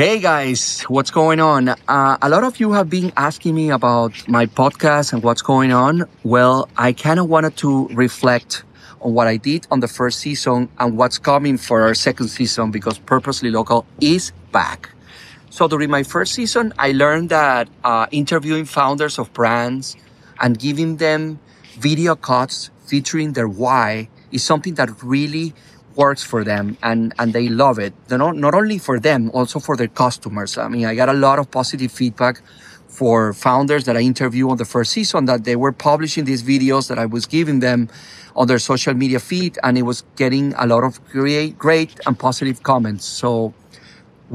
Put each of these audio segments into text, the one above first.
Hey guys, what's going on? Uh, a lot of you have been asking me about my podcast and what's going on. Well, I kind of wanted to reflect on what I did on the first season and what's coming for our second season because Purposely Local is back. So during my first season, I learned that uh, interviewing founders of brands and giving them video cuts featuring their why is something that really works for them and, and they love it. Not, not only for them, also for their customers. I mean, I got a lot of positive feedback for founders that I interviewed on the first season that they were publishing these videos that I was giving them on their social media feed and it was getting a lot of great, great and positive comments. So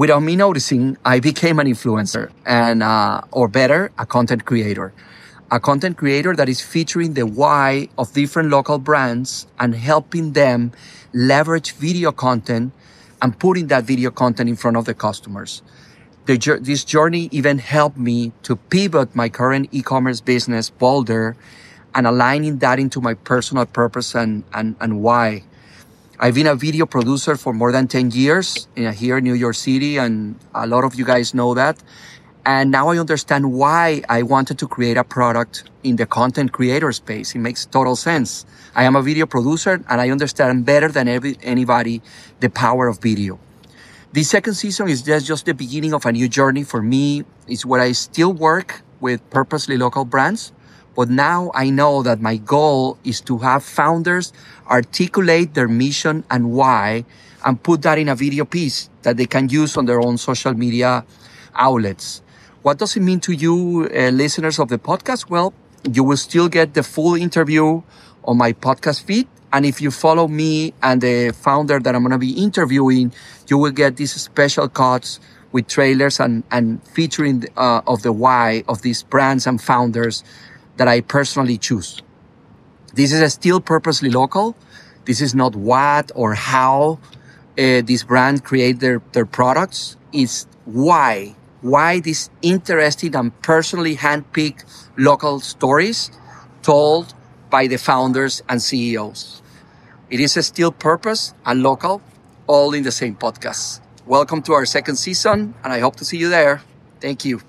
without me noticing, I became an influencer and, uh, or better, a content creator a content creator that is featuring the why of different local brands and helping them leverage video content and putting that video content in front of the customers. The, this journey even helped me to pivot my current e-commerce business, Boulder, and aligning that into my personal purpose and, and, and why. I've been a video producer for more than 10 years uh, here in New York City, and a lot of you guys know that. And now I understand why I wanted to create a product in the content creator space. It makes total sense. I am a video producer and I understand better than every, anybody the power of video. The second season is just, just the beginning of a new journey for me. It's where I still work with purposely local brands. But now I know that my goal is to have founders articulate their mission and why and put that in a video piece that they can use on their own social media outlets. What does it mean to you, uh, listeners of the podcast? Well, you will still get the full interview on my podcast feed. And if you follow me and the founder that I'm going to be interviewing, you will get these special cuts with trailers and, and featuring uh, of the why of these brands and founders that I personally choose. This is still purposely local. This is not what or how uh, these brands create their, their products. It's why why these interesting and personally handpicked local stories told by the founders and CEOs. It is a still purpose and local, all in the same podcast. Welcome to our second season, and I hope to see you there. Thank you.